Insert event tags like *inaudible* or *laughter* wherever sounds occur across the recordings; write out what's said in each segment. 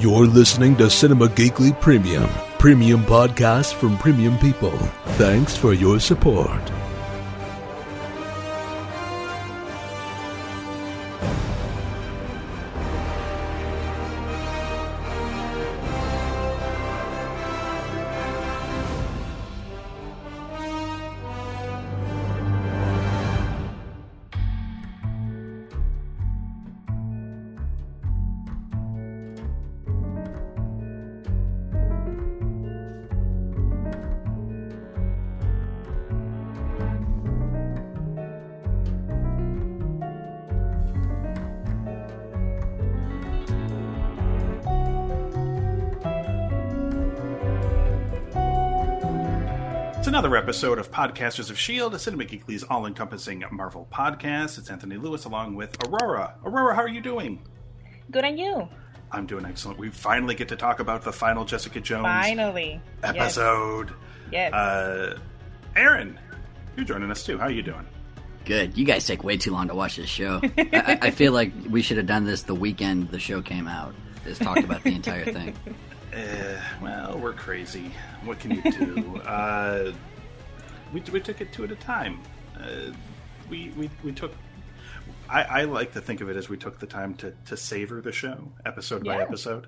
You're listening to Cinema Geekly Premium, premium podcast from premium people. Thanks for your support. Episode of Podcasters of S.H.I.E.L.D., a Cinema Geekly's all encompassing Marvel podcast. It's Anthony Lewis along with Aurora. Aurora, how are you doing? Good on you. I'm doing excellent. We finally get to talk about the final Jessica Jones Finally. episode. Yes. yes. Uh, Aaron, you're joining us too. How are you doing? Good. You guys take way too long to watch this show. I, I, feel like we should have done this the weekend the show came out. Just talked about the entire thing. Uh, *laughs* well, we're crazy. What can you do? *laughs* uh, we, we took it two at a time. Uh, we, we, we took. I, I, like to think of it as we took the time to, to savor the show, episode yeah. by episode.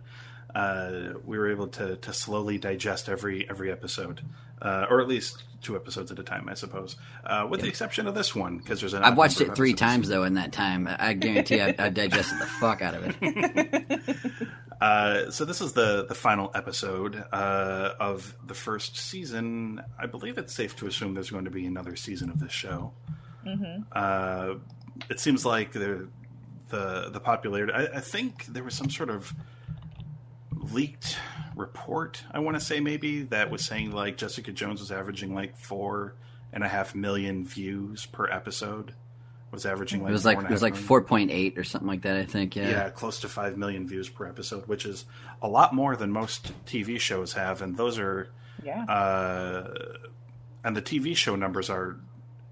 Uh, we were able to, to slowly digest every every episode, uh, or at least two episodes at a time, I suppose. Uh, with yeah. the exception of this one, because there's an. I've watched it three times though in that time. I guarantee I, I digested the fuck out of it. *laughs* Uh, so this is the the final episode uh, of the first season. I believe it's safe to assume there's going to be another season of this show. Mm-hmm. Uh, it seems like the the the popularity. I, I, think there was some sort of leaked report. I want to say maybe that was saying like Jessica Jones was averaging like four and a half million views per episode was averaging like it was like it was like four point eight or something like that. I think yeah, yeah, close to five million views per episode, which is a lot more than most TV shows have, and those are yeah. Uh, and the TV show numbers are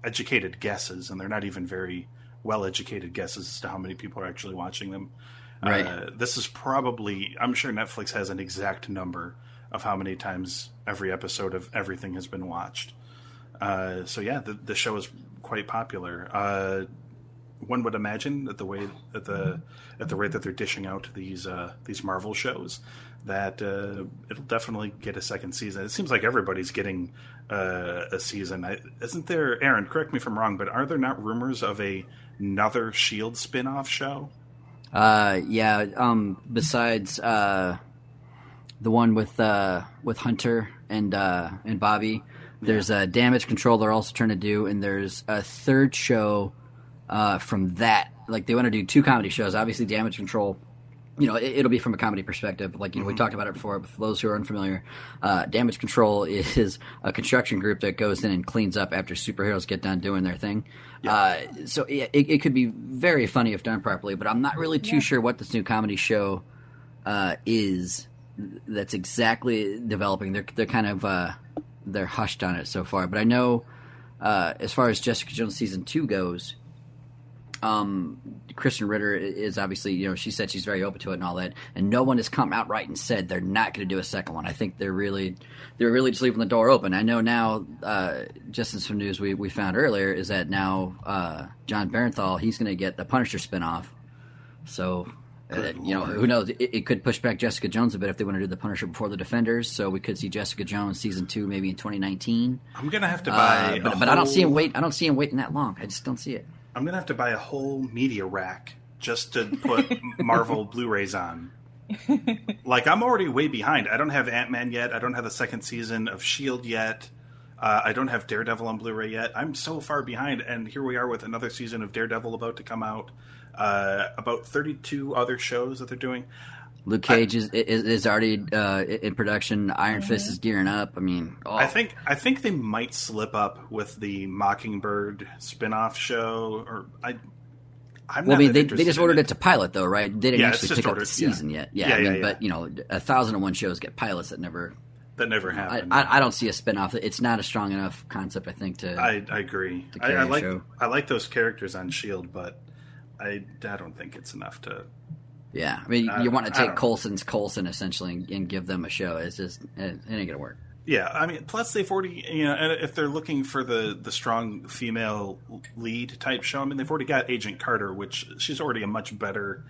educated guesses, and they're not even very well educated guesses as to how many people are actually watching them. Right. Uh, this is probably I'm sure Netflix has an exact number of how many times every episode of everything has been watched. Uh, so yeah, the, the show is quite popular. Uh, one would imagine that the way at the at the rate that they're dishing out these uh, these Marvel shows, that uh, it'll definitely get a second season. It seems like everybody's getting uh, a season. I, isn't there, Aaron? Correct me if I'm wrong, but are there not rumors of a another Shield spin-off show? Uh, yeah. Um, besides uh, the one with uh, with Hunter and uh, and Bobby, there's a damage control they're also trying to do, and there's a third show uh, from that. Like they want to do two comedy shows. Obviously, damage control. You know, it, will be from a comedy perspective. Like you know, mm-hmm. we talked about it before. But for those who are unfamiliar, uh, damage control is a construction group that goes in and cleans up after superheroes get done doing their thing. Yeah. Uh, so it, it, could be very funny if done properly. But I'm not really too yeah. sure what this new comedy show uh, is. That's exactly developing. They're they're kind of uh, they're hushed on it so far. But I know uh, as far as Jessica Jones season two goes, um, Krysten Ritter is obviously you know she said she's very open to it and all that, and no one has come outright and said they're not going to do a second one. I think they're really they're really just leaving the door open. I know now, uh, just in some news we, we found earlier, is that now uh, Jon Bernthal he's going to get the Punisher spinoff. So uh, you know, who knows? It, it, could push back Jessica Jones a bit if they want to do the Punisher before the Defenders. So we could see Jessica Jones season two maybe in 2019. I'm gonna have to buy, uh, but, but. I don't see him wait. I don't see him waiting that long. I just don't see it. I'm gonna have to buy a whole media rack just to put *laughs* Marvel Blu-rays on. like I'm already way behind. I don't have Ant Man yet. I don't have the second season of Shield yet. Uh, I don't have Daredevil on Blu-ray yet. I'm so far behind, and here we are with another season of Daredevil about to come out uh, about 32 other shows that they're doing. Luke Cage I, is, is, is already uh, in production. Iron Fist mm-hmm. is gearing up. I mean, oh. I think I think they might slip up with the Mockingbird spinoff show. Or I, I'm well, I mean, they, they just ordered it. it. to pilot though, right? They didn't yeah, actually pick ordered, up the season yeah. yet. Yeah, yeah, I mean, yeah, but you know, a thousand and one shows get pilots that never that never happened. I, I, I, don't see a spinoff. It's not a strong enough concept, I think. To I, I agree. I, I like I like those characters on Shield, but I, I don't think it's enough to Yeah, I mean, Uh, you want to take don't. Coulson's Coulson essentially and, and give them a show. It's just it, it ain't gonna work. Yeah, I mean, plus they've already, you know, and if they're looking for the the strong female lead type show, I mean, they've already got Agent Carter, which she's already a much better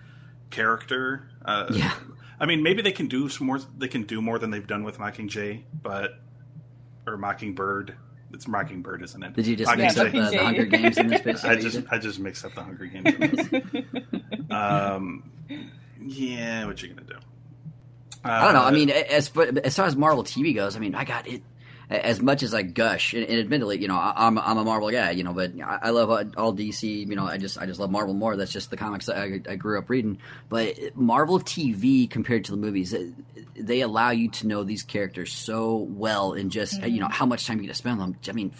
character. Uh, Yeah. I mean, maybe they can do some more. They can do more than they've done with Mockingjay, but or Mockingbird. It's Mockingbird, isn't it? Did you just mix Yeah, up the, the Hunger Games in this bitch? *laughs* I just I just mixed up the Hunger Games. *laughs* in this. um, *laughs* yeah, what you gonna do? I don't know. I Uh, mean, as as far as Marvel TV goes, I mean, I got it. As much as I gush, and, and admittedly, you know, I, I'm I'm a Marvel guy, you know, but I, I love all- all DC. You know, I just I just love Marvel more. That's just the comics that I, I grew up reading. But Marvel TV compared to the movies, they allow you to know these characters so well, and just you know how much time you get to spend on them. I mean,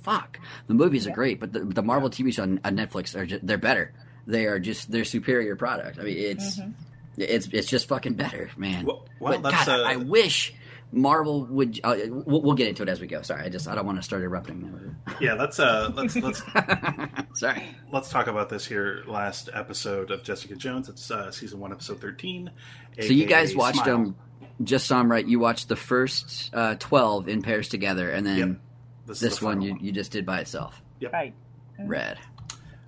fuck, the movies are great, but the, the Marvel TV show on, on Netflix are just, they're better. They are just they're superior product. I mean, it's it's it's just fucking better, man. Well- well, but that's, God, uh, I wish Marvel would. Uh, we'll, we'll get into it as we go. Sorry, I just I don't want to start erupting. yeah, let's uh, let's let's *laughs* Sorry. let's talk about this here. Last episode of Jessica Jones. It's uh, season one, episode thirteen. So you guys watched Smile. them. Just saw 'em right. You watched the first uh, twelve in pairs together, and then Yep. This, this the one final you, you just did by itself. Right. Red.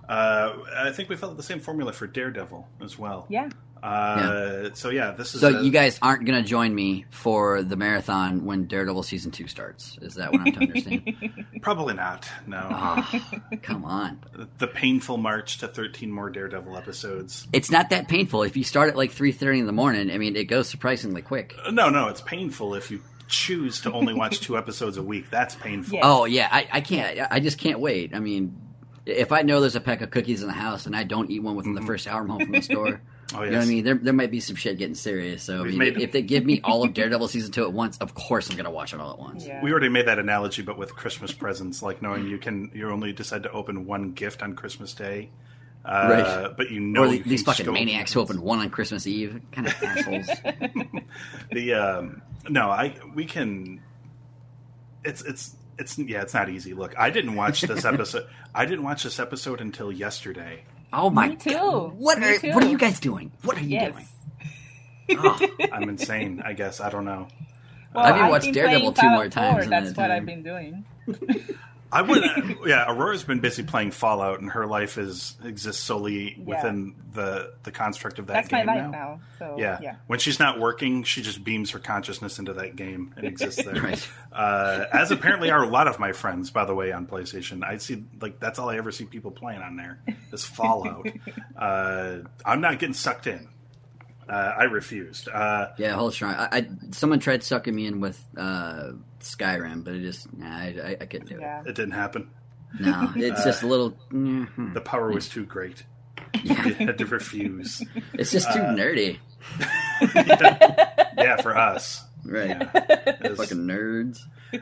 Uh, I think we followed the same formula for Daredevil as well. Yeah. Uh, So yeah, this is So a- you guys aren't going to join me for the marathon when Daredevil season two starts. Is that what I'm to understand? *laughs* probably not. No, oh, come on. the painful march to thirteen more Daredevil episodes. It's not that painful. If you start at like three thirty in the morning, I mean, it goes surprisingly quick. Uh, No, no, it's painful if you choose to only watch two episodes a week. That's painful. Yeah. Oh yeah, I, I can't. I just can't wait. I mean, if I know there's a pack of cookies in the house and I don't eat one within the first hour I'm home from the store, *laughs* Oh, you know what I mean? There, there might be some shit getting serious. So I mean, made- if they give me all of Daredevil season two at once, of course I'm gonna watch it all at once. Yeah. We already made that analogy, but with Christmas presents, like knowing you can, you only decide to open one gift on Christmas Day, uh, Right. But you know Or you the- can these fucking maniacs who open one on Christmas Eve, kind of *laughs* assholes. The um, no, I we can. It's it's it's yeah, it's not easy. Look, I didn't watch this *laughs* episode. I didn't watch this episode until yesterday. Oh my Me too. god! What Me are too. what are you guys doing? What are you Yes. doing? Oh, *laughs* I'm insane. I guess I don't know. Well, I've even watched Daredevil two more times 4, That's what. I've been doing. *laughs* I would. *laughs* yeah, Aurora's been busy playing Fallout, and her life is exists solely within the the construct of that That's my game life now. now. So Yeah. yeah. When she's not working, she just beams her consciousness into that game and *laughs* exists there. Right. uh, as apparently are a lot of my friends, by the way, on PlayStation. I see like that's all I ever see people playing on there is Fallout. *laughs* uh, I'm not getting sucked in. Uh, I refused. Uh, yeah, hold strong. I, I someone tried sucking me in with uh, Skyrim, but it just nah, I, I, I couldn't do Yeah. it didn't happen. No, it's just a little. mhm. The power was too great. You had to refuse. *laughs* It's just too nerdy, *laughs* Yeah, for us. right? *laughs* It's- Fucking nerds.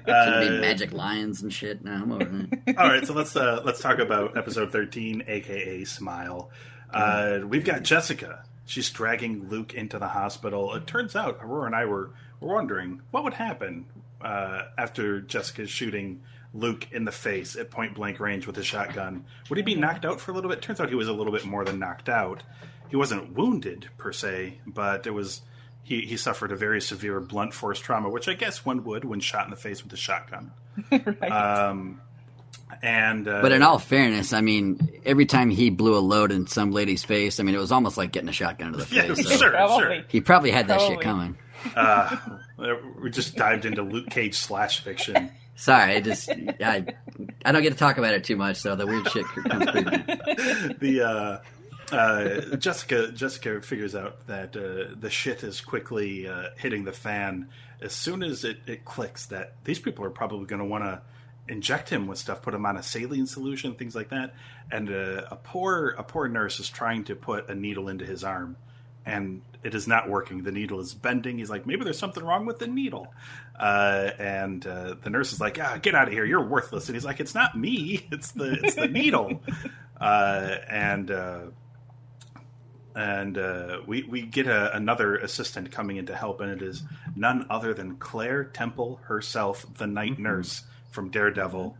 Uh, be magic lions and shit. No, I'm over it. All right, so let's uh, let's talk about episode thirteen, aka Smile. Uh, we've got Jessica. She's dragging Luke into the hospital. It turns out Aurora and I were were wondering what would happen uh, after Jessica's shooting Luke in the face at point blank range with a shotgun. Would he be knocked out for a little bit? Turns out he was a little bit more than knocked out. He wasn't wounded per se, but it was he, he suffered a very severe blunt force trauma, which I guess one would when shot in the face with a shotgun. *laughs* Um, and uh, But in all fairness, I mean, every time he blew a load in some lady's face, I mean, it was almost like getting a shotgun to the yeah, *laughs* face. so sure, Probably. sure. He probably had that shit Probably. coming. Uh, we just dived into Luke Cage slash fiction. *laughs* Sorry, I just I, I don't get to talk about it too much, so the weird shit comes creeping. *laughs* The uh, uh, Jessica Jessica figures out that uh, the shit is quickly uh, hitting the fan as soon as it, it clicks that these people are probably going to want to inject him with stuff, put him on a saline solution, things like that. And uh, a poor a poor nurse is trying to put a needle into his arm, and it is not working. The needle is bending. He's like, maybe there's something wrong with the needle. Uh, and uh, the nurse is like, ah, get out of here. You're worthless. And he's like, it's not me. *laughs* It's the it's the needle. *laughs* Uh, and uh, and uh, we we get a, another assistant coming in to help, and it is none other than Claire Temple herself, the night nurse from Daredevil,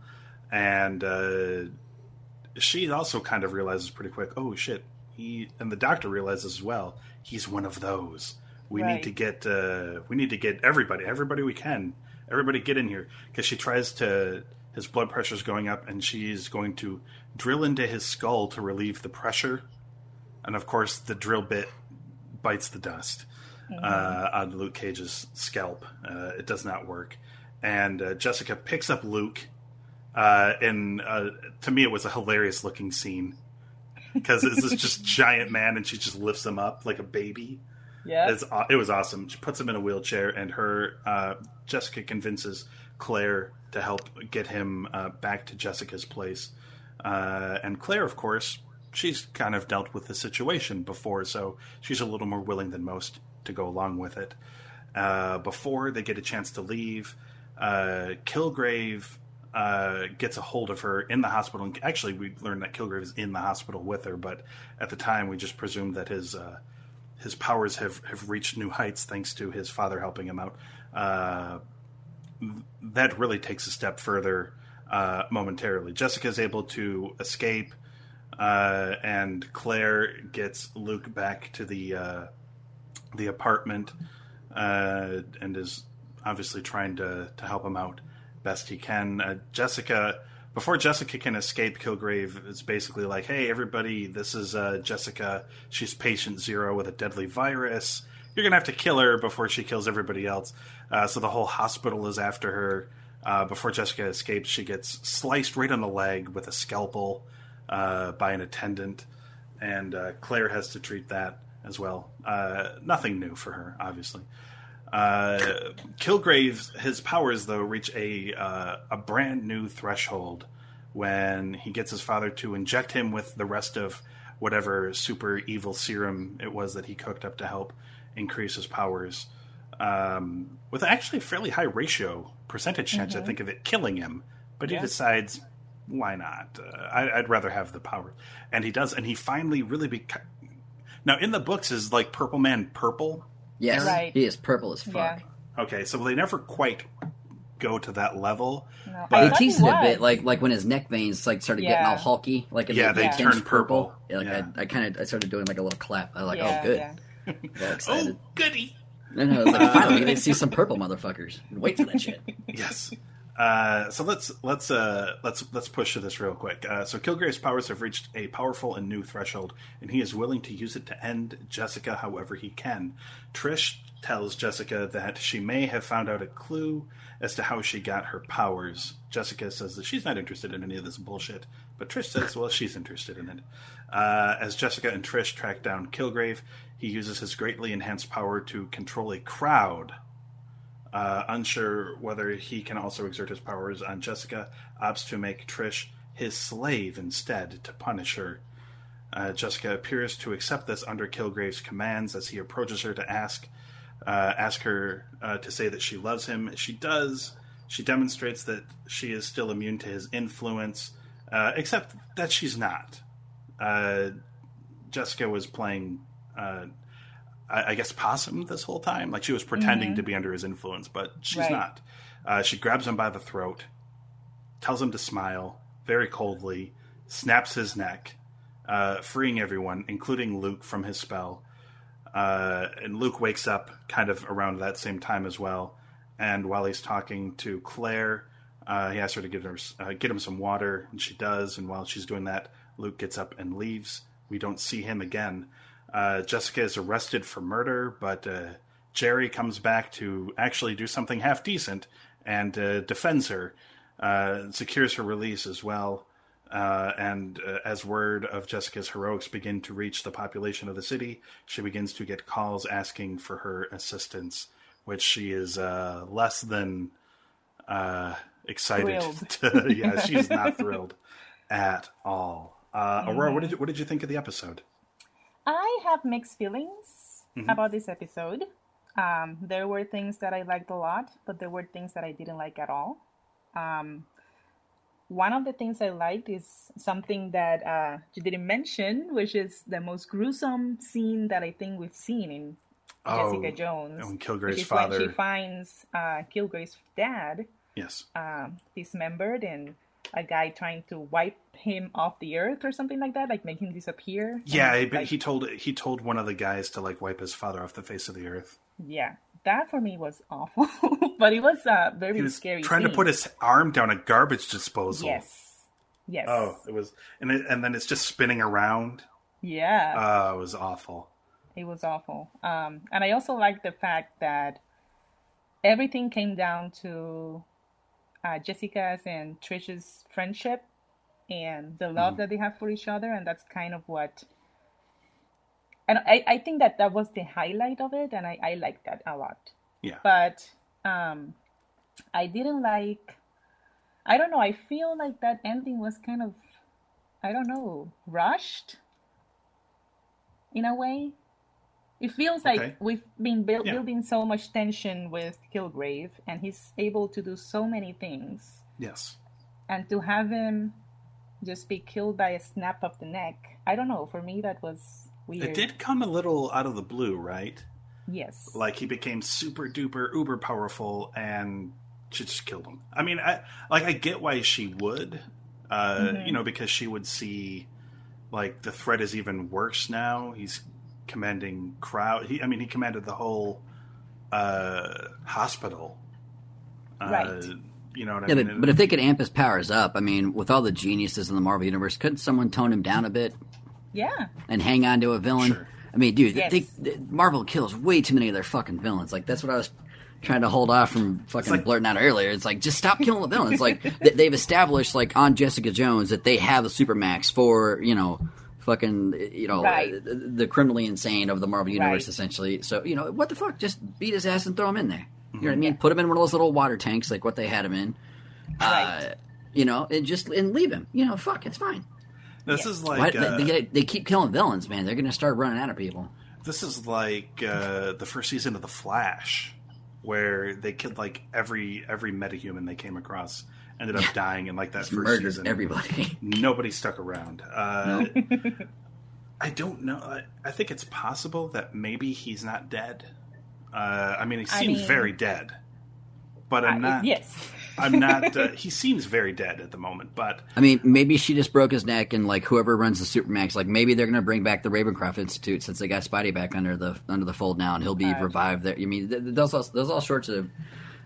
and uh, she also kind of realizes pretty quick, oh shit, he and the doctor realizes as well. He's one of those. We Right. need to get uh, we need to get everybody, everybody we can, everybody get in here because she tries to. His blood pressure is going up, and she's going to drill into his skull to relieve the pressure. And of course, the drill bit bites the dust uh, on Luke Cage's scalp. Uh, it does not work, and uh, Jessica picks up Luke. Uh, and uh, to me, it was a hilarious looking scene because this is just *laughs* giant man, and she just lifts him up like a baby. Yeah. It's, it was awesome. She puts him in a wheelchair, and her uh, Jessica convinces Claire to help get him uh, back to Jessica's place. Uh, and Claire, of course, she's kind of dealt with the situation before, so she's a little more willing than most to go along with it. Uh, before they get a chance to leave, uh, Kilgrave uh, gets a hold of her in the hospital. And actually, we learned that Kilgrave is in the hospital with her, but at the time, we just presumed that his uh, his powers have, have reached new heights thanks to his father helping him out. Uh, that really takes a step further uh, momentarily. Jessica is able to escape, uh, and Claire gets Luke back to the uh, the apartment uh, and is obviously trying to, to help him out best he can. Uh, Jessica, before Jessica can escape, Kilgrave is basically like, "Hey, everybody, this is uh, Jessica. She's patient zero with a deadly virus. You're gonna have to kill her before she kills everybody else." Uh, so the whole hospital is after her. Uh, before Jessica escapes, she gets sliced right on the leg with a scalpel uh, by an attendant, and uh, Claire has to treat that as well. Uh, nothing new for her, obviously. Uh, Kilgrave's his powers though reach a uh, a brand new threshold when he gets his father to inject him with the rest of whatever super evil serum it was that he cooked up to help increase his powers. Um, with actually a fairly high ratio percentage chance, I think, of it killing him, but he decides why not? Uh, I, I'd rather have the power, and he does, and he finally really beca- now in the books is like Purple Man purple. Yes, Right. he is purple as fuck. Yeah. Okay, so they never quite go to that level. No, But- They he teased it a bit, like like when his neck veins like started getting all hulky, like Yeah, the they tinge turned purple. Yeah, like Yeah. I, I kind of I started doing like a little clap. I was like, oh, yeah, oh, good. yeah. *laughs* Oh, goody! And I was like, finally, uh, they see some purple motherfuckers. Wait for that shit. *laughs* Yes. Uh, so let's let's uh, let's let's push to this real quick. Uh, so Kilgrave's powers have reached a powerful and new threshold, and he is willing to use it to end Jessica however he can. Trish tells Jessica that she may have found out a clue as to how she got her powers. Jessica says that she's not interested in any of this bullshit, but Trish says, well, she's interested in it. Uh, as Jessica and Trish track down Kilgrave, he uses his greatly enhanced power to control a crowd uh, unsure whether he can also exert his powers on Jessica, opts to make Trish his slave instead to punish her. Uh, Jessica appears to accept this under Kilgrave's commands as he approaches her to ask uh, ask her uh, to say that she loves him. She does. She demonstrates that she is still immune to his influence, uh, except that she's not. Uh, Jessica was playing I, I guess possum this whole time. Like she was pretending to be under his influence, but she's Right. not. Uh, she grabs him by the throat, tells him to smile very coldly, snaps his neck, uh, freeing everyone, including Luke, from his spell. Uh, and Luke wakes up kind of around that same time as well. And while he's talking to Claire, uh, he asks her to give her uh, get him some water, and she does. And while she's doing that, Luke gets up and leaves. We don't see him again. Uh, Jessica is arrested for murder, but uh, Jeri comes back to actually do something half decent and uh, defends her, uh, secures her release as well. Uh, and uh, as word of Jessica's heroics begin to reach the population of the city, she begins to get calls asking for her assistance, which she is uh, less than uh, excited *laughs* to. yeah, she's not thrilled *laughs* at all. Uh, Aurora, what did you, what did you think of the episode? I have mixed feelings Mhm. about this episode. Um, there were things that I liked a lot, but there were things that I didn't like at all. Um, one of the things I liked is something that uh, you didn't mention, which is the most gruesome scene that I think we've seen in Jessica Jones. when which Kilgrave's is when father. she finds uh, Kilgrave's dad yes. um, dismembered and a guy trying to wipe him off the earth or something like that, like make him disappear. Yeah, And, he, but like, he told he told one of the guys to like wipe his father off the face of the earth. yeah, that for me was awful, *laughs* but it was a very He was scary. trying to put his arm down a garbage disposal. yes, yes, Oh, it was, and it, and then it's just spinning around. yeah. Oh, it was awful. It was awful. Um, and I also like the fact that everything came down to uh, Jessica's and Trish's friendship and the love that they have for each other, and that's kind of what. And I, I think that that was the highlight of it, and I, I like that a lot. Yeah. But um, I didn't like. I don't know. I feel like that ending was kind of, I don't know, rushed. In a way, it feels like Okay. we've been build, Yeah. building so much tension with Kilgrave, and he's able to do so many things, Yes. and to have him just be killed by a snap of the neck. I don't know. For me, that was weird. It did come a little out of the blue, right? Yes. Like he became super duper uber powerful and she just killed him. I mean, I like I get why she would, uh, Mm-hmm. you know, because she would see like the threat is even worse now. He's commanding crowd. He, I mean, he commanded the whole uh, hospital. Uh, Right. You know what I Yeah, mean? but, but if they could amp his powers up, I mean, with all the geniuses in the Marvel universe, couldn't someone tone him down a bit yeah. and hang on to a villain? Sure. I mean, dude, Yes. they, they- Marvel kills way too many of their fucking villains. Like that's what I was trying to hold off from fucking like- blurting out earlier. It's like just stop killing the villains. like th- they've established, like on Jessica Jones, that they have a supermax for you know. Fucking, you know, Right. the, the criminally insane of the Marvel universe, Right. essentially. So, you know, what the fuck? Just beat his ass and throw him in there. You know what I mean? Put him in one of those little water tanks, like what they had him in. Right. Uh, you know, and just and leave him. You know, fuck, it's fine. this is like they, uh, they, get- they keep killing villains, man. They're going to start running out of people. This is like uh, the first season of The Flash, where they killed like every every metahuman they came across. Ended up dying in like that first Murdered season. everybody. *laughs* Nobody stuck around. Uh, I don't know. I, I think it's possible that maybe he's not dead. Uh, I mean, he I seems mean- very dead, but I'm Uh, not. yes. I'm not. Uh, *laughs* he seems very dead at the moment, but I mean, maybe she just broke his neck, and like whoever runs the Supermax, like maybe they're going to bring back the Ravencroft Institute since they got Spidey back under the under the fold now, and he'll be Right. revived there. I mean, those th- all, there's all sorts of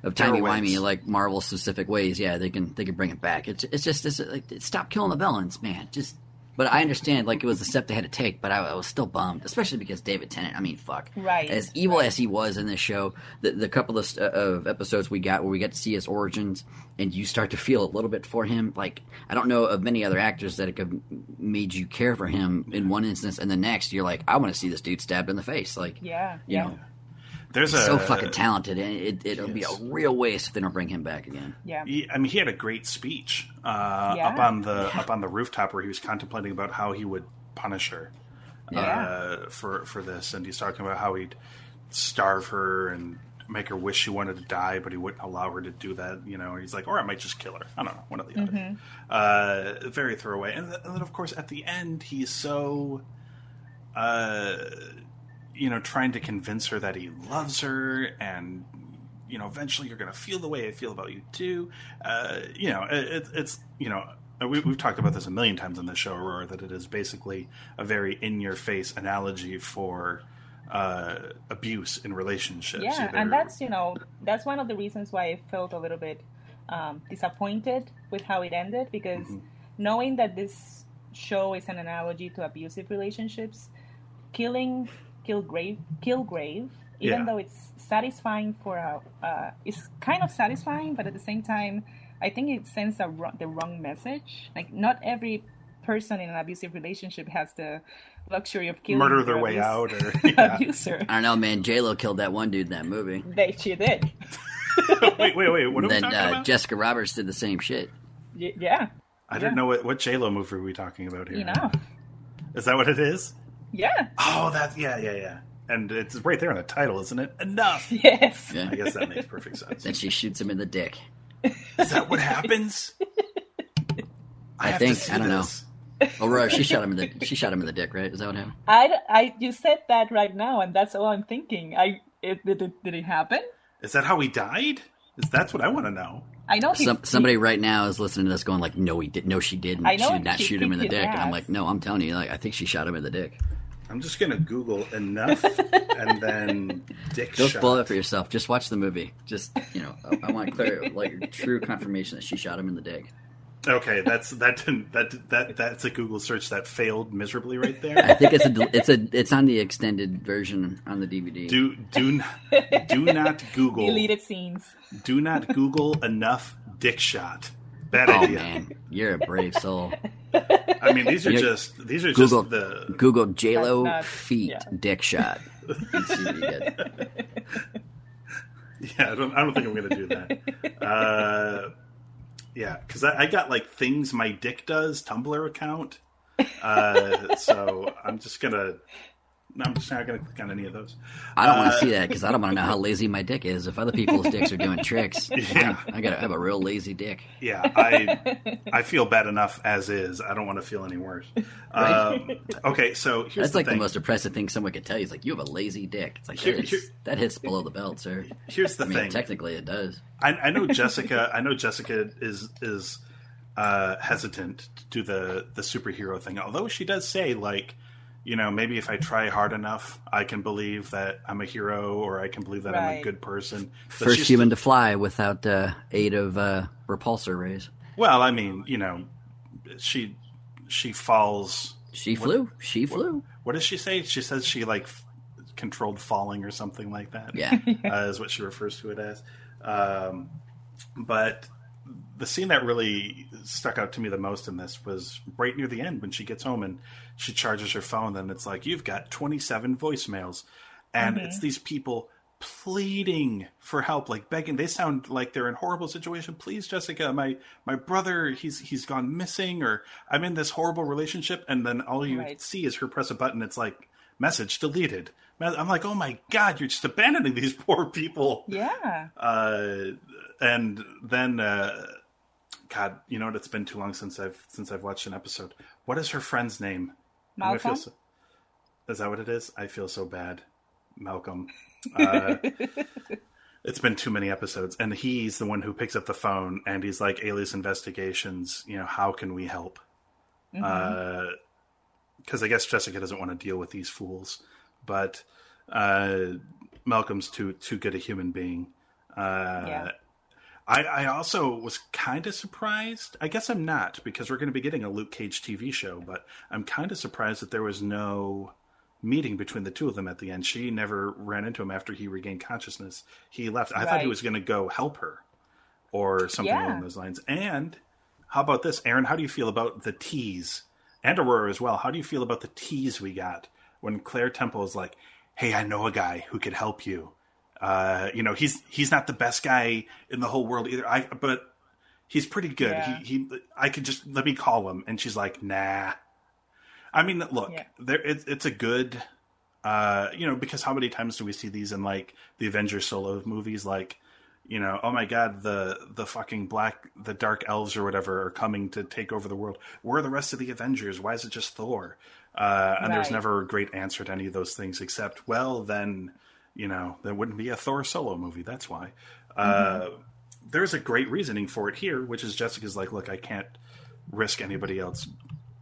of timey ways. wimey like Marvel specific ways. Yeah, they can they can bring it back. It's it's just it's like stop killing the villains, man. Just. But I understand, like it was the step they had to take. But I, I was still bummed, especially because David Tennant. I mean, fuck. Right, As evil right. as he was in this show, the, the couple of, uh, of episodes we got where we got to see his origins, and you start to feel a little bit for him. Like I don't know of many other actors that have made you care for him in one instance, and the next you're like, I want to see this dude stabbed in the face. Like, Yeah. you yeah. know, there's he's a so fucking talented, and it, it'll be a real waste if they don't bring him back again. Yeah. He, I mean, he had a great speech uh, Yeah. up on the up on the rooftop where he was contemplating about how he would punish her uh, for for this, and he's talking about how he'd starve her and make her wish she wanted to die, but he wouldn't allow her to do that. You know, he's like, or I might just kill her. I don't know, one or the other. Uh, very throwaway, and, th- and then of course at the end he's so. Uh, you know, trying to convince her that he loves her and you know, eventually you're going to feel the way I feel about you too. Uh, you know, it, it's you know, we, we've talked about this a million times on this show, Aurora, that it is basically a very in-your-face analogy for uh, abuse in relationships. Yeah, Either- and that's you know that's one of the reasons why I felt a little bit um, disappointed with how it ended because Mm-hmm. knowing that this show is an analogy to abusive relationships, killing Kilgrave, Kilgrave, even Yeah. though it's satisfying for a, uh, it's kind of satisfying, but at the same time, I think it sends a wrong, the wrong message. Like not every person in an abusive relationship has the luxury of killing murder their their way out, or *laughs* yeah. abuser. I don't know, man. J Lo killed that one dude in that movie. *laughs* They she did. *laughs* wait, wait, wait. What are we then talking uh, about? Jessica Roberts did the same shit. Y- yeah. I didn't know what what J Lo movie are we talking about here. Enough. Is that what it is? Yeah. Oh, that yeah, yeah, yeah. And it's right there in the title, isn't it? Enough. *laughs* Yes. Yeah. I guess that makes perfect sense. Then she shoots him in the dick. Is that what happens? *laughs* I have to think I don't this. Oh, know. Aurora, she shot him in the she shot him in the dick, right? Is that what happened? I, I you said that right now, and that's all I'm thinking. I it, did it did it happen? Is that how he died? Is that's what I want to know? I know he, Some, he- somebody right now is listening to this, going like, "No, he did. No, she didn't. I know she did not she shoot him in the kicked his dick." And I'm like, "No, I'm telling you, like, I think she shot him in the dick." I'm just gonna Google enough *laughs* and then dick Don't shot. spoil it for yourself. Just watch the movie. Just you know, I, I want clear, like, true confirmation that she shot him in the dick. Okay, that's that didn't that that that's a Google search that failed miserably right there. I think it's a, it's a, it's on the extended version on the DVD. Do do n- do not Google deleted scenes. do not Google enough dick shot. Bad oh idea. man, you're a brave soul. *laughs* I mean, these are Yeah. just these are Google just the Google J Lo feet yeah. dick shot. And see what you get. yeah. I don't I don't think I'm gonna do that. Uh, yeah, because I, I got like things my dick does Tumblr account. Uh, so I'm just gonna. I'm just not gonna click on any of those. I don't want Uh, to see that because I don't want to know how lazy my dick is. If other people's dicks are doing tricks, *laughs* Yeah. I gotta have a real lazy dick. Yeah, I I feel bad enough as is. I don't want to feel any worse. Um, okay, so here's That's the like the most oppressive thing someone could tell you. Is like you have a lazy dick. It's like Here- that, is- here- that hits below the belt, sir. Here's the I mean, thing. technically it does. I, I know Jessica. I know Jessica is is uh, hesitant to do the the superhero thing. Although she does say like, you know, maybe if I try hard enough, I can believe that I'm a hero, or I can believe that I'm a good person. But First human still- to fly without uh, aid of uh, repulsor rays. well, I mean, you know, she she falls. She flew. She flew. What does she say? She says she like f- controlled falling or something like that. Yeah. *laughs* uh, is what she refers to it as. Um, but the scene that really stuck out to me the most in this was right near the end when she gets home and she charges her phone. Then it's like you've got twenty seven voicemails, and it's these people pleading for help, like begging. They sound like they're in horrible situation. Please, Jessica, my my brother, he's he's gone missing, or I'm in this horrible relationship. And then all you Right. see is her press a button. It's like message deleted. I'm like, oh my god, you're just abandoning these *laughs* poor people. Yeah. Uh, and then, uh, God, you know what? It's been too long since I've since I've watched an episode. What is her friend's name? Malcolm? so- is that what it is? I feel so bad, Malcolm. Uh, *laughs* it's been too many episodes, and he's the one who picks up the phone and he's like, "Alias Investigations, you know, how can we help?" Because I guess Jessica doesn't want to deal with these fools, but uh, Malcolm's too too good a human being. Uh, Yeah. I, I also was kind of surprised. I guess I'm not because we're going to be getting a Luke Cage TV show, but I'm kind of surprised that there was no meeting between the two of them at the end. She never ran into him after he regained consciousness. He left. I thought he was going to go help her or something Yeah. along those lines. And how about this, Aaron? How do you feel about the tease and Aurora as well? How do you feel about the tease we got when Claire Temple is like, "Hey, I know a guy who could help you." Uh, you know, he's he's not the best guy in the whole world either. I but he's pretty good. Yeah. He he. I could just let me call him, and she's like, "Nah." I mean, look, Yeah. there it, it's a good, uh, you know, because how many times do we see these in like the Avengers solo movies? Like, you know, oh my god, the the fucking black, the dark elves or whatever are coming to take over the world. Where are the rest of the Avengers? Why is it just Thor? Uh, and there's never a great answer to any of those things except, well, then, you know, there wouldn't be a Thor solo movie. That's why. Uh, there's a great reasoning for it here, which is Jessica's like, look, I can't risk anybody else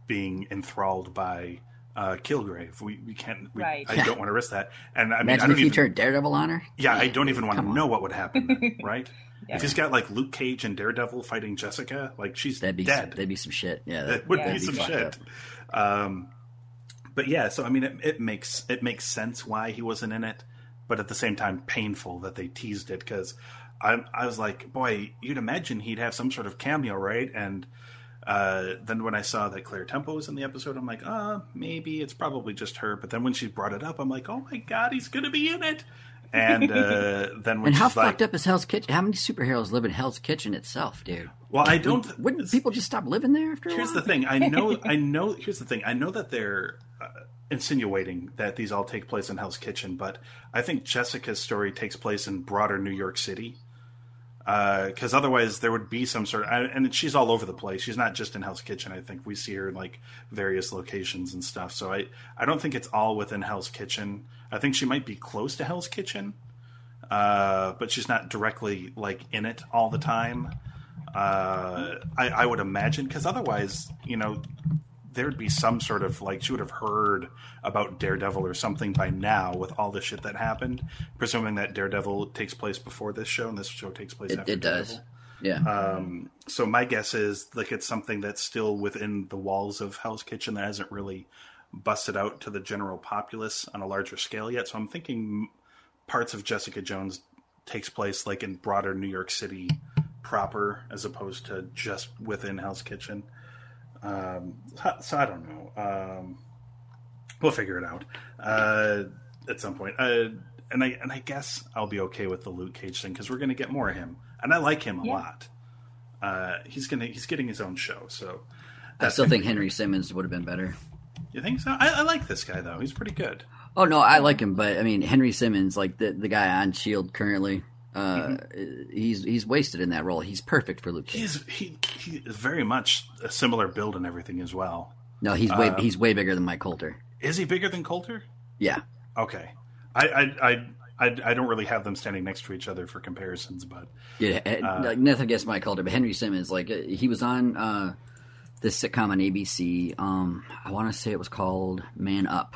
being enthralled by uh, Kilgrave. We we can't. We, Right. I don't want to risk that. And I mean, I Imagine don't if you even. turned Daredevil on her. yeah, I don't even want to on. know what would happen. then, *laughs* right? Yeah. If he's got like Luke Cage and Daredevil fighting Jessica, like she's That'd be dead. that'd be some shit. Yeah, That would Yeah. be some fucked shit. Um, but yeah, so I mean, it, it makes it makes sense why he wasn't in it, but at the same time, painful that they teased it because I I was like, boy, you'd imagine he'd have some sort of cameo, right? And uh, then when I saw that Claire Temple was in the episode, I'm like, uh, maybe it's probably just her. But then when she brought it up, I'm like, oh my god, he's gonna be in it. And uh, *laughs* then when And how she's like, fucked up is Hell's Kitchen? How many superheroes live in Hell's Kitchen itself, dude? well, I don't. Wouldn't people just stop living there after a Here's while? the thing. I know. *laughs* I know. Here's the thing. I know that they're insinuating that these all take place in Hell's Kitchen, but I think Jessica's story takes place in broader New York City. Because otherwise, there would be some sort of, and she's all over the place. She's not just in Hell's Kitchen. I think we see her in like various locations and stuff. So I, I don't think it's all within Hell's Kitchen. I think she might be close to Hell's Kitchen, uh, but she's not directly like in it all the time. Uh, I, I would imagine because otherwise, you know, there'd be some sort of like she would have heard about Daredevil or something by now with all the shit that happened. Presuming that Daredevil takes place before this show and this show takes place It, after it does. Yeah. Um, so my guess is like it's something that's still within the walls of Hell's Kitchen that hasn't really busted out to the general populace on a larger scale yet. So I'm thinking parts of Jessica Jones takes place like in broader New York City proper, as opposed to just within Hell's Kitchen. Um, so, so I don't know. Um, we'll figure it out uh, at some point. Uh, and I and I guess I'll be okay with the Luke Cage thing because we're going to get more of him, and I like him a Yeah. lot. Uh, he's gonna he's getting his own show, so I still think Henry. Simmons would have been better. You think so? I, I like this guy though. He's pretty good. Oh no, I like him, but I mean Henry Simmons, like the the guy on Shield currently, uh, Mm-hmm. he's he's wasted in that role. He's perfect for Luke Cage. He's he he is very much a similar build and everything as well. No, he's way uh, he's way bigger than Mike Colter. Is he bigger than Colter? Yeah, Okay, I I I I, I don't really have them standing next to each other for comparisons, but yeah. Uh, like, nothing against Mike Colter, but Henry Simmons, like uh, he was on uh, this sitcom on ABC. Um, I want to say it was called Man Up.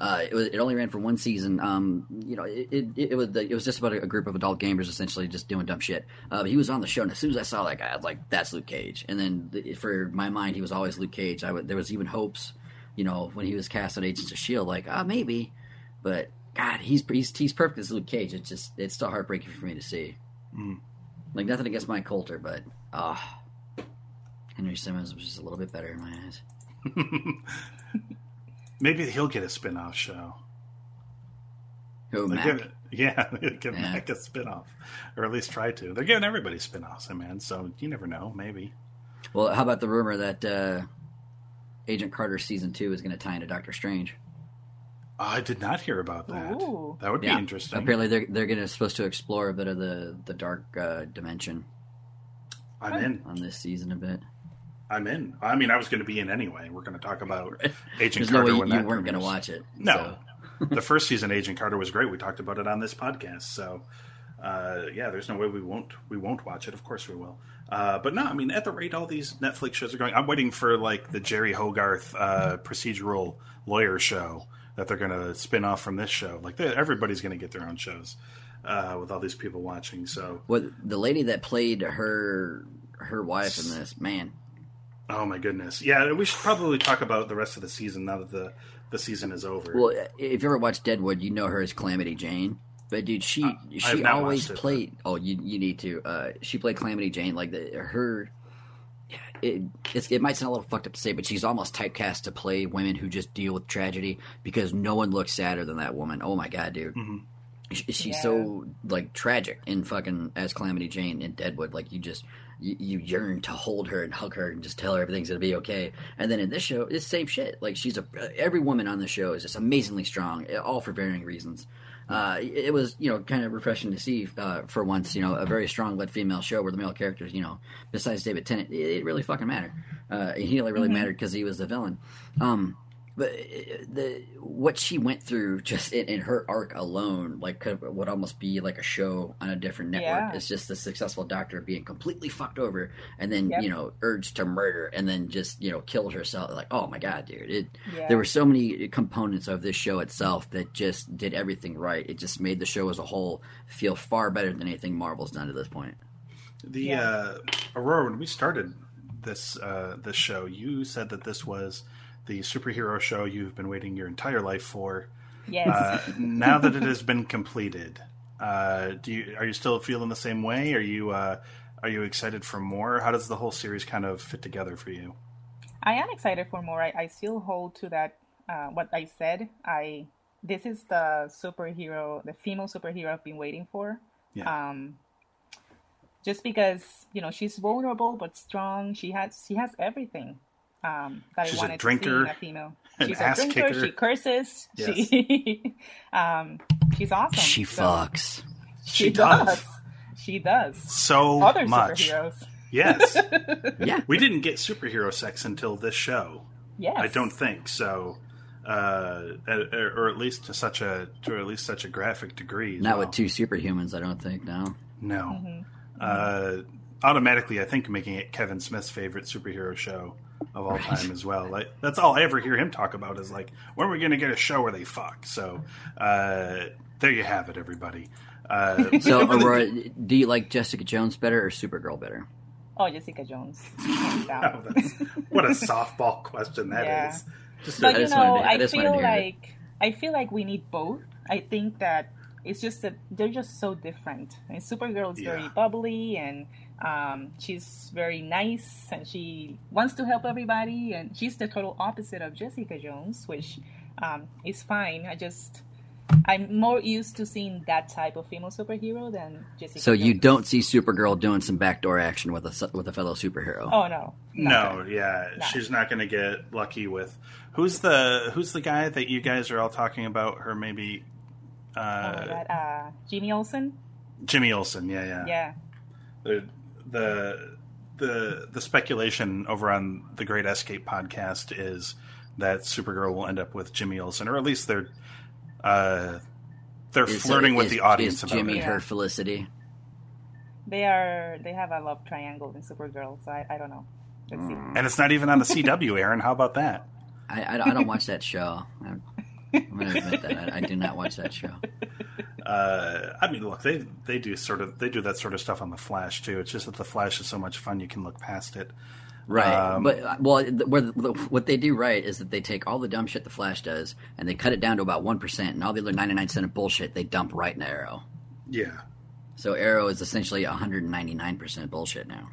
Uh, it, was, it only ran for one season. Um, you know, it, it, it was it was just about a, group of adult gamers essentially just doing dumb shit. Uh, but he was on the show, and as soon as I saw that guy, I was like, "That's Luke Cage." And then th- for my mind, he was always Luke Cage. I would, there was even hopes, you know, when he was cast on Agents of Shield, like, ah, maybe, but God, he's he's he's perfect as Luke Cage. It's just it's still heartbreaking for me to see. Like nothing against Mike Colter, but ah, Henry Simmons was just a little bit better in my eyes. *laughs* maybe he'll get a spin-off show. Who They Mac? give it, yeah, *laughs* they give Yeah. Mac a spin-off, or at least try to. They're giving everybody spin-offs, man. So you never know. Maybe. Well, how about the rumor that uh, Agent Carter season two is going to tie into Doctor Strange? I did not hear about that. Ooh. That would be interesting. Apparently, they're they're going to supposed to explore a bit of the the dark uh, dimension I'm in. on this season a bit. I'm in. I mean, I was going to be in anyway. We're going to talk about Agent *laughs* There's no Carter way when you, weren't going to watch it. No, so. *laughs* the first season Agent Carter was great. We talked about it on this podcast. So, uh, yeah, there's no way we won't we won't watch it. Of course we will. Uh, but no, I mean, at the rate all these Netflix shows are going, I'm waiting for like the Jeri Hogarth uh, procedural lawyer show that they're going to spin off from this show. Like everybody's going to get their own shows uh, with all these people watching. So, What the lady that played her her wife in this man? Oh my goodness, yeah, we should probably talk about the rest of the season now that the the season is over. Well, if you ever watched Deadwood, you know her as Calamity Jane. But dude, she Uh, she always it, played. Oh, you you need to. Uh, she played Calamity Jane. Like the, her, it it's, it might sound a little fucked up to say, but she's almost typecast to play women who just deal with tragedy because no one looks sadder than that woman. Oh my god, dude. Mm-hmm. She's Yeah. so like tragic in fucking as Calamity Jane in Deadwood. Like you just you, you yearn to hold her and hug her and just tell her everything's gonna be okay. And then in this show, it's the same shit. Like she's a every woman on the show is just amazingly strong, all for varying reasons. Uh, it was you know kind of refreshing to see uh, for once you know a very strong led female show where the male characters you know besides David Tennant it, it really fucking mattered. Uh, he only really mattered because he was the villain. Um, but uh, the what she went through just in, in her arc alone, like could, would almost be like a show on a different network. Yeah. It's just the successful doctor being completely fucked over, and then Yep. you know urged to murder, and then just you know killed herself. Like, oh my god, dude! It Yeah. there were so many components of this show itself that just did everything right. It just made the show as a whole feel far better than anything Marvel's done to this point. The Yeah. uh, Aurora, when we started this uh, this show, you said that this was the superhero show you've been waiting your entire life for. Yes. Uh, now that it has been completed, uh, do you are you still feeling the same way? Are you uh, are you excited for more? How does the whole series kind of fit together for you? I am excited for more. I, I still hold to that uh, what I said. I this is the superhero, the female superhero I've been waiting for. Yeah. Um, just because you know she's vulnerable but strong. She has she has everything um, that She's a I wanted drinker, to see in *laughs* a female. an She's ass a drinker. kicker. She curses. Yes. She *laughs* um, she's awesome. She So- fucks. She, She does. does. She does. So Other much, superheroes. yes. *laughs* Yeah, we didn't get superhero sex until this show. Yes. I don't think so. Uh, or or at least to such a to at least such a graphic degree. not well. with two superhumans. I don't think. No. No. Mm-hmm. Uh, automatically, I think, making it Kevin Smith's favorite superhero show of all time as well. Like that's all I ever hear him talk about is like, when are we going to get a show where they fuck? So uh, there you have it, everybody. Uh, *laughs* So, *laughs* Aurora, do you like Jessica Jones better or Supergirl better? Oh, Jessica Jones. *laughs* Oh, that's, what a softball question that is. Yeah. Just but a- you just know, to- I I just wanted feel to hear it. like I feel like we need both. I think that it's just that they're just so different. I mean, Supergirl is very bubbly and um, she's very nice and she wants to help everybody. And she's the total opposite of Jessica Jones, which um, is fine. I just I'm more used to seeing that type of female superhero than Jessica. So you don't see Supergirl doing some backdoor action with a with a fellow superhero. Oh no, No, yeah, No. she's not going to get lucky with who's the who's the guy that you guys are all talking about? Her maybe Oh, uh, that, uh, Jimmy Olsen. Jimmy Olsen. Yeah, yeah. Yeah. The, the the the speculation over on the Great Escape podcast is that Supergirl will end up with Jimmy Olsen, or at least they're uh, they're Is- flirting with is- the audience is about Jimmy it. her Felicity. They are. They have a love triangle in Supergirl. So I, I don't know. Let's see. And it's not even on the CW, Aaron. How about that? I, I, I don't watch that show. I'm, I'm gonna admit that I, I do not watch that show. *laughs* Uh, I mean, look, they they do sort of they do that sort of stuff on the Flash too. It's just that the Flash is so much fun you can look past it. Right, Um, but uh, well, where the, what they do right is that they take all the dumb shit the Flash does and they cut it down to about one percent, and all the other ninety nine percent of bullshit they dump right in Arrow. Yeah, So Arrow is essentially one hundred ninety nine percent bullshit now.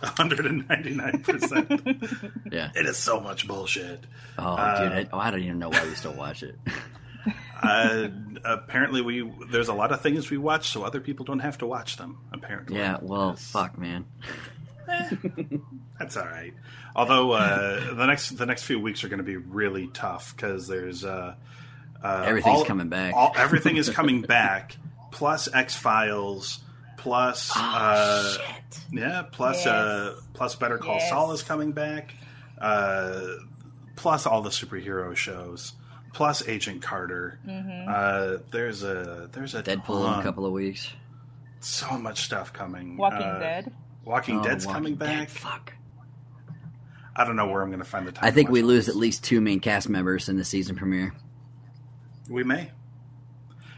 199. percent *laughs* Yeah. It is so much bullshit. Oh, dude, I, oh, I don't even know why we still watch it. *laughs* Uh, apparently, we there's a lot of things we watch, so other people don't have to watch them. Apparently, yeah. Well, fuck, man. *laughs* That's all right. Although uh, the next the next few weeks are going to be really tough because there's uh, uh, Everything's coming back. All, everything is *laughs* coming back. Plus X Files. Plus, uh, yeah. Plus, uh, plus Better Call Yes. Saul is coming back. Uh, plus all the superhero shows. Plus Agent Carter. Uh, there's a there's a Deadpool in a couple of weeks. so much stuff coming. Walking Uh, Dead. Walking Oh, Dead's Walking coming Dead, back. Fuck. I don't know where I'm going to find the time. I to think watch we lose this. at least two main cast members in the season premiere. We may.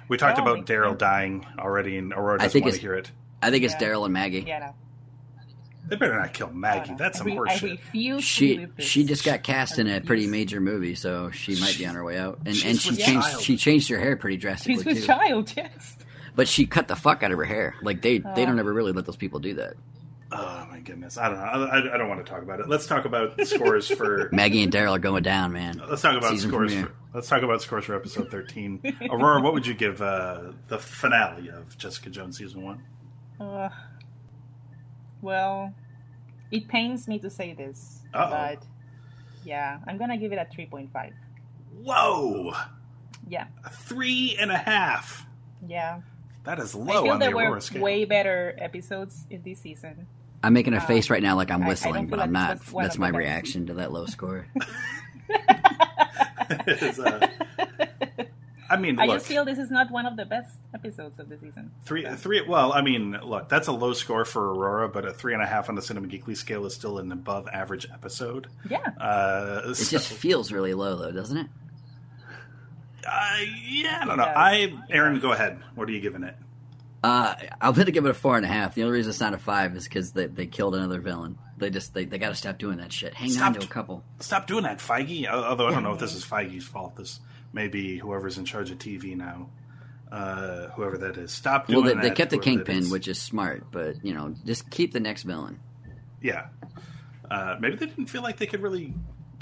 We talked Oh, about Daryl dying already, and Aurora I doesn't think want to it's- hear it. I think it's Yeah. Daryl and Maggie. Yeah, no. They better not kill Maggie. That's I some re- I horseshit. She she just got cast in a pretty major movie, so she might be on her way out. And She's and she with changed child. she changed her hair pretty drastically She's with too. child, yes. But she cut the fuck out of her hair. Like they they don't ever really let those people do that. oh my goodness! I don't know. I, I- I don't want to talk about it. Let's talk about scores for. *laughs* Maggie and Daryl are going down, man. Let's talk about Season scores. premiere. For, let's talk about scores for episode thirteen. Aurora, what would you give uh, the finale of Jessica Jones season one? Uh, well, it pains me to say this, Uh-oh. but yeah, I'm gonna give it a 3.5. Whoa, Yeah, a three and a half. yeah. That is low I low feel on the there were scale. way better episodes in this season. I'm making a face right now like I'm I- I whistling, but feel I'm not. this was one That's my reaction to that low score. *laughs* *laughs* It's, uh, *laughs* I mean, I look, just feel this is not one of the best episodes of the season. Three, three. Well, I mean, look, that's a low score for Aurora, but a three and a half on the Cinema Geekly scale is still an above average episode. Yeah, Uh, It so- just feels really low, though, doesn't it? uh, yeah, I don't know. does. I, Aaron, go ahead. What are you giving it? Uh, I'm gonna give it a four and a half. The only reason it's not a five is because they, they killed another villain. They just they, they got to stop doing that shit. Hang on to a couple. Stop doing that, Feige. Al- Although I don't know if this is Feige's fault. This may be whoever's in charge of TV now. Uh, whoever that is. Stop Well, doing they, they that, kept the kingpin, which is smart, but you know, just keep the next villain. Yeah. Uh, maybe they didn't feel like they could really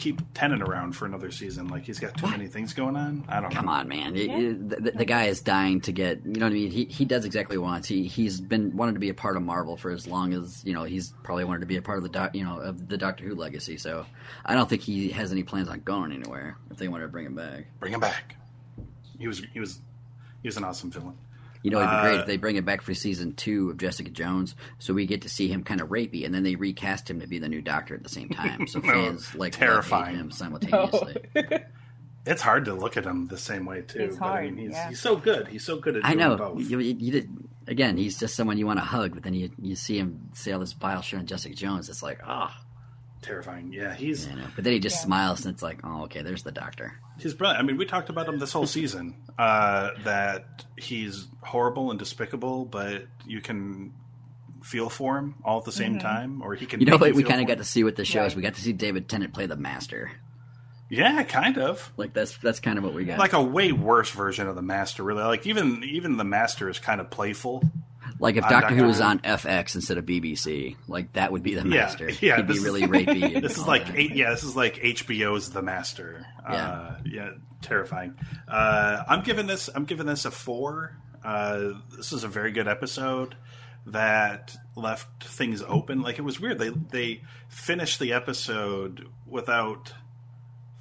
keep Tennant around for another season. Like he's got too many things going on. I don't Come know. on, man. It- it- the, the guy is dying to get. You know what I mean? He he does exactly what he wants. He he's been wanted to be a part of Marvel for as long as you know. He's probably wanted to be a part of the doc, you know of the Doctor Who legacy. So I don't think he has any plans on going anywhere if they want to bring him back. Bring him back. He was he was he was an awesome villain. You know, it'd be great Uh, if they bring it back for season two of Jessica Jones, so we get to see him kind of rapey, and then they recast him to be the new Doctor at the same time, so *laughs* fans like terrifying. him simultaneously. *laughs* It's hard to look at him the same way too. It's but I hard, mean, he's yeah. he's so good. He's so good at I doing know both. you, you did. again, he's just someone you want to hug, but then you you see him say all this vile shit on Jessica Jones. It's like, ah, Terrifying. Yeah, he's you know. But then he just Yeah. smiles, and it's like, oh, okay, there's the doctor. he's brilliant. I mean, we talked about him this whole season. Uh, that he's horrible and despicable, but you can feel for him all at the same time, or he can. You know make what we kind of for got to see with the show is we got to see David Tennant play the Master. Yeah, kind of. Like that's that's kind of what we got. Like a way worse version of the Master, really. Like even even the Master is kind of playful. Like if on Doctor Who was on FX instead of BBC, like that would be the Master. *laughs* yeah, He'd be this is- really rapey. *laughs* This is like that. eight, yeah, this is like HBO's The Master. Yeah. Uh, yeah, terrifying. Uh, I'm giving this I'm giving this a four. Uh, this is a very good episode that left things open. Like it was weird. They they finished the episode without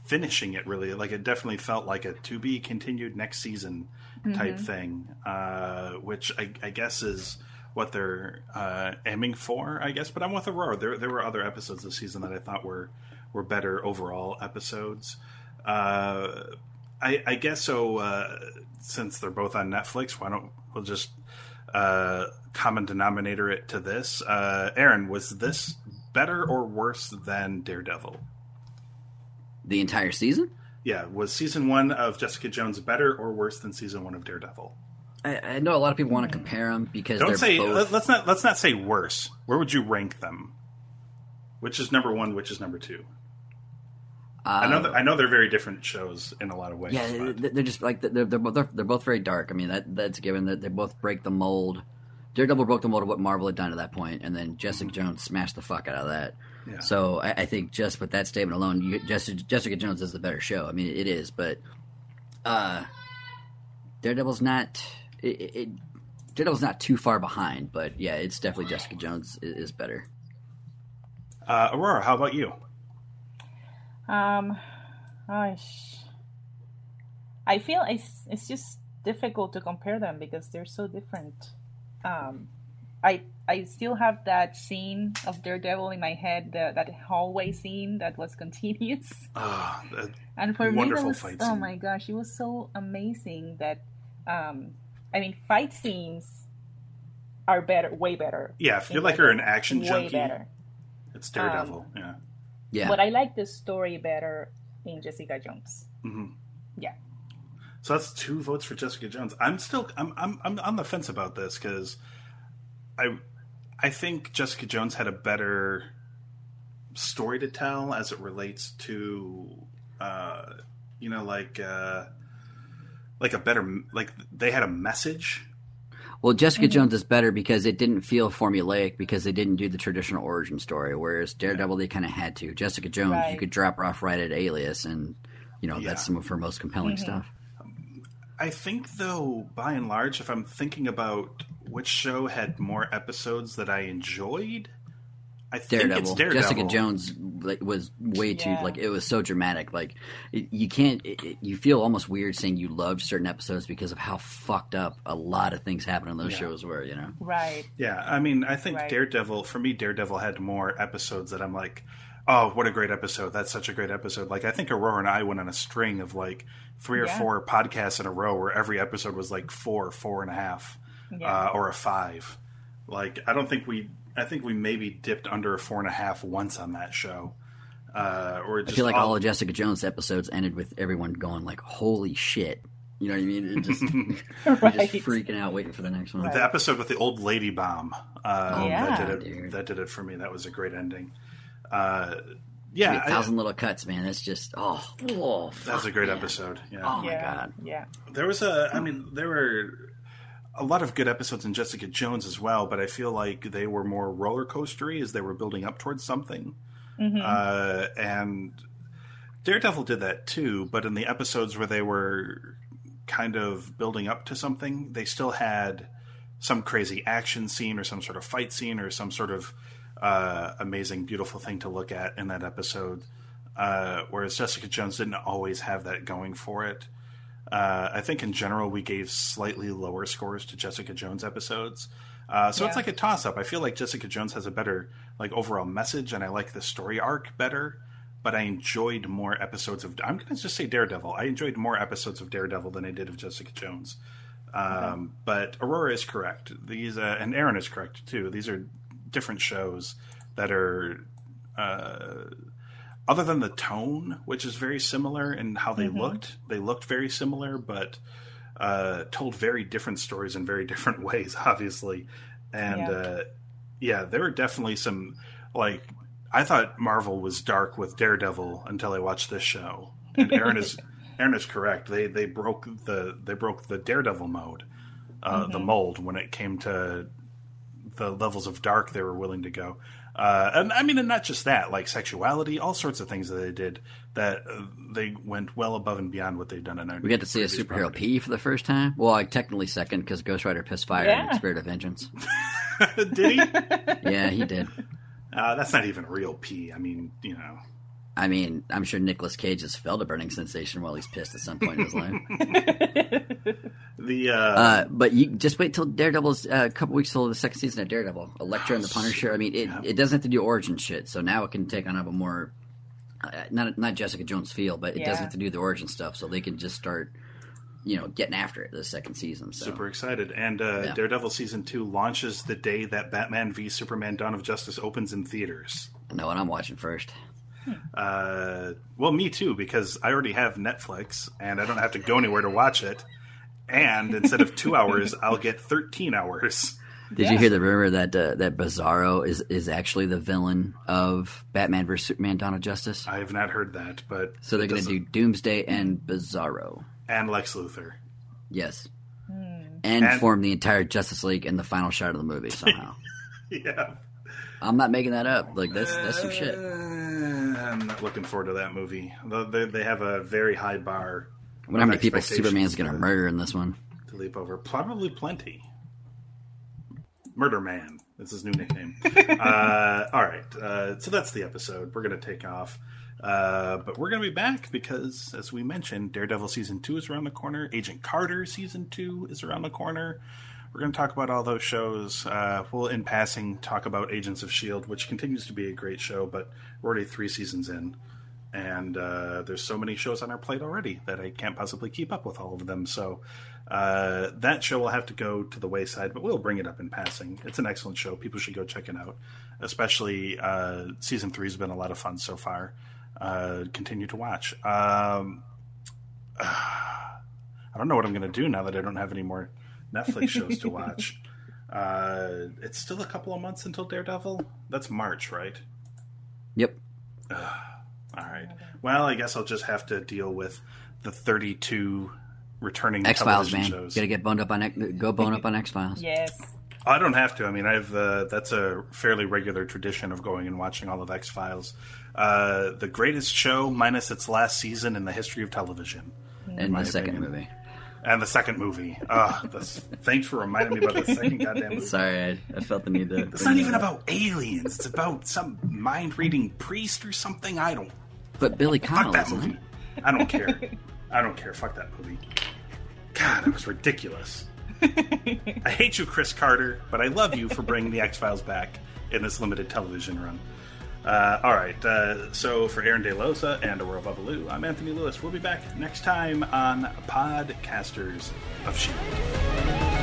finishing it really. Like it definitely felt like a to be continued next season type thing, uh, which I, I guess is what they're uh, aiming for. I guess, but I'm with Aurora. There there were other episodes this season that I thought were were better overall episodes. Uh, I, I guess so. Uh, since they're both on Netflix, why don't we'll just uh, common denominator it to this? Uh, Aaron, was this better or worse than Daredevil? the entire season. Yeah, was season one of Jessica Jones better or worse than season one of Daredevil? I, I know a lot of people want to compare them because Don't they're say both. let- let's not let's not say worse. Where would you rank them? Which is number one? Which is number two? I know um, that, I know they're very different shows in a lot of ways. Yeah, but- they- they're just like they're they're both they're, they're both very dark. I mean that that's given that they both break the mold. Daredevil broke the mold of what Marvel had done to that point, and then Jessica mm-hmm. Jones smashed the fuck out of that. Yeah. So I, I think just with that statement alone, you, Jessica, Jessica Jones is the better show. I mean, it is, but uh, Daredevil's not. It, it, it- Daredevil's not too far behind, but yeah, it's definitely Jessica Jones is, is better. uh, Aurora, how about you? Um, gosh, I feel it's it's just difficult to compare them because they're so different. Um, I I still have that scene of Daredevil in my head, the, that hallway scene that was *laughs* continuous, Ah, that- and for Wonderful me, that was, fight oh my gosh, it was so amazing that, um, I mean, fight scenes are better, way better. yeah, if you're like you're an Daredevil. action way junkie, better. it's Daredevil. yeah. Yeah, But I like the story better in Jessica Jones. hmm Yeah. So that's two votes for Jessica Jones. I'm still I'm I'm, I'm on the fence about this because I I think Jessica Jones had a better story to tell as it relates to uh, you know like uh, like a better like they had a message. Well, Jessica Mm-hmm. Jones is better because it didn't feel formulaic because they didn't do the traditional origin story. Whereas Daredevil, they kind of had to. Jessica Jones, you could drop her off right at Alias, and you know Yeah. that's some of her most compelling Mm-hmm. stuff. I think though, by and large, if I'm thinking about which show had more episodes that I enjoyed, I think Daredevil. it's Daredevil. Jessica Jones like, was way too Yeah. like it was so dramatic. Like it, you can't. It, it- you feel almost weird saying you loved certain episodes because of how fucked up a lot of things happened in those Yeah. shows were. You know. Right. Yeah, I mean, I think Right. Daredevil for me, Daredevil had more episodes that I'm like, oh, what a great episode! That's such a great episode. Like, I think Aurora and I went on a string of like three or Yeah. four podcasts in a row where every episode was like four, four and a half, Yeah. uh, or a five. Like, I don't think we, I think we maybe dipped under a four and a half once on that show. Uh, or I just feel like all of Jessica Jones episodes ended with everyone going like, "Holy shit!" You know what I mean? It just, *laughs* you're right. just freaking out, waiting for the next one. the episode with the old lady bomb. Uh, Yeah. that did it. Dude. That did it for me. That was a great ending. Uh, yeah, a I- thousand little cuts, man. That's just oh, oh that was a great man. episode. Yeah. Oh my yeah. god. Yeah. There was a, I mean, there were a lot of good episodes in Jessica Jones as well, but I feel like they were more roller coastery as they were building up towards something. Uh, and Daredevil did that too, but in the episodes where they were kind of building up to something, they still had some crazy action scene or some sort of fight scene or some sort of uh, amazing, beautiful thing to look at in that episode. Uh, whereas Jessica Jones didn't always have that going for it. Uh, I think in general we gave slightly lower scores to Jessica Jones episodes. Uh, so it's like a toss up. I feel like Jessica Jones has a better like overall message, and I like the story arc better. But I enjoyed more episodes of. I'm going to just say Daredevil. I enjoyed more episodes of Daredevil than I did of Jessica Jones. Um, But Aurora is correct. These uh, and Aaron is correct too. These are different shows that are. Uh, other than the tone, which is very similar in how they looked, they looked very similar, but uh, told very different stories in very *laughs* different ways, obviously. And Yeah. uh, yeah, there were definitely some like I thought Marvel was dark with Daredevil until I watched this show. And Aaron is *laughs* Aaron is correct. They they broke the they broke the Daredevil mode, uh, the mold when it came to the levels of dark they were willing to go. Uh, and I mean, and not just that, like sexuality, all sorts of things that they did that uh, they went well above and beyond what they'd done in. Our we got to see a superhero pee for the first time. Well, like technically second because Ghost Rider pissed fire Yeah. in Spirit of Vengeance. *laughs* did he? Yeah, he did. Uh, that's not even real pee. I mean, you know. I mean, I'm sure Nicolas Cage has felt a burning sensation while he's pissed at some point in his life. *laughs* The uh, Uh, but you just wait till Daredevil's uh, a couple weeks till the second season of Daredevil, Elektra and the Punisher. I mean, it, it doesn't have to do origin shit, so now it can take on a more uh, not not Jessica Jones feel, but it doesn't have to do the origin stuff, so they can just start, you know, getting after it the second season. So. super excited. And uh, Yeah. Daredevil season two launches the day that Batman v Superman: Dawn of Justice opens in theaters. I know what I'm watching first. Uh, well, me too, because I already have Netflix and I don't have to go anywhere to watch it. And instead of two hours, I'll get thirteen hours. Did you hear the rumor that uh, that Bizarro is is actually the villain of Batman vs Superman: Dawn of Justice? I have not heard that, but So they're going to do Doomsday and Bizarro. and Lex Luthor. Yes. Hmm. And, And- form the entire Justice League in the final shot of the movie somehow. *laughs* Yeah, I'm not making that up. Like that's that's some shit. I'm not looking forward to that movie. Though They, they have a very high bar. I wonder how many people expectations Superman's going to murder in this one. to leap over. Probably plenty. Murder Man. That's his new nickname. *laughs* uh, all right. Uh, so that's the episode. We're going to take off. Uh, but we're going to be back because, as we mentioned, Daredevil season two is around the corner. Agent Carter season two is around the corner. We're going to talk about all those shows. Uh, we'll, in passing, talk about Agents of S.H.I.E.L.D., which continues to be a great show, but we're already three seasons in. And uh, there's so many shows on our plate already that I can't possibly keep up with all of them. So uh, that show will have to go to the wayside, but we'll bring it up in passing. It's an excellent show. People should go check it out. Especially uh, season three has been a lot of fun so far. Uh, continue to watch. Um, *sighs* I don't know what I'm going to do now that I don't have any more Netflix shows to watch. Uh, it's still a couple of months until Daredevil. That's March, right? Yep. All right. Well, I guess I'll just have to deal with the 32 returning X Files, television man. shows. Got to get boned up on X- go bone up on X Files. Yes. I don't have to. I mean, I've uh, that's a fairly regular tradition of going and watching all of X Files. Uh, the greatest show, minus its last season in the history of television, And my the second opinion. movie. And the second movie. Ah, this, thanks for reminding me about the second *laughs* goddamn movie. Sorry, I, I felt the need to. It's not even about aliens. It's about some mind reading priest or something. I don't But Billy Fuck Connolly, that isn't movie. it? I don't care. *laughs* I don't care. Fuck that movie. God, that was ridiculous. *laughs* I hate you, Chris Carter, but I love you for bringing the X Files back in this limited television run. Uh, all right, uh, so for Aaron De Losa and Aurora Babalu, I'm Anthony Lewis. We'll be back next time on Podcasters of S.H.I.E.L.D.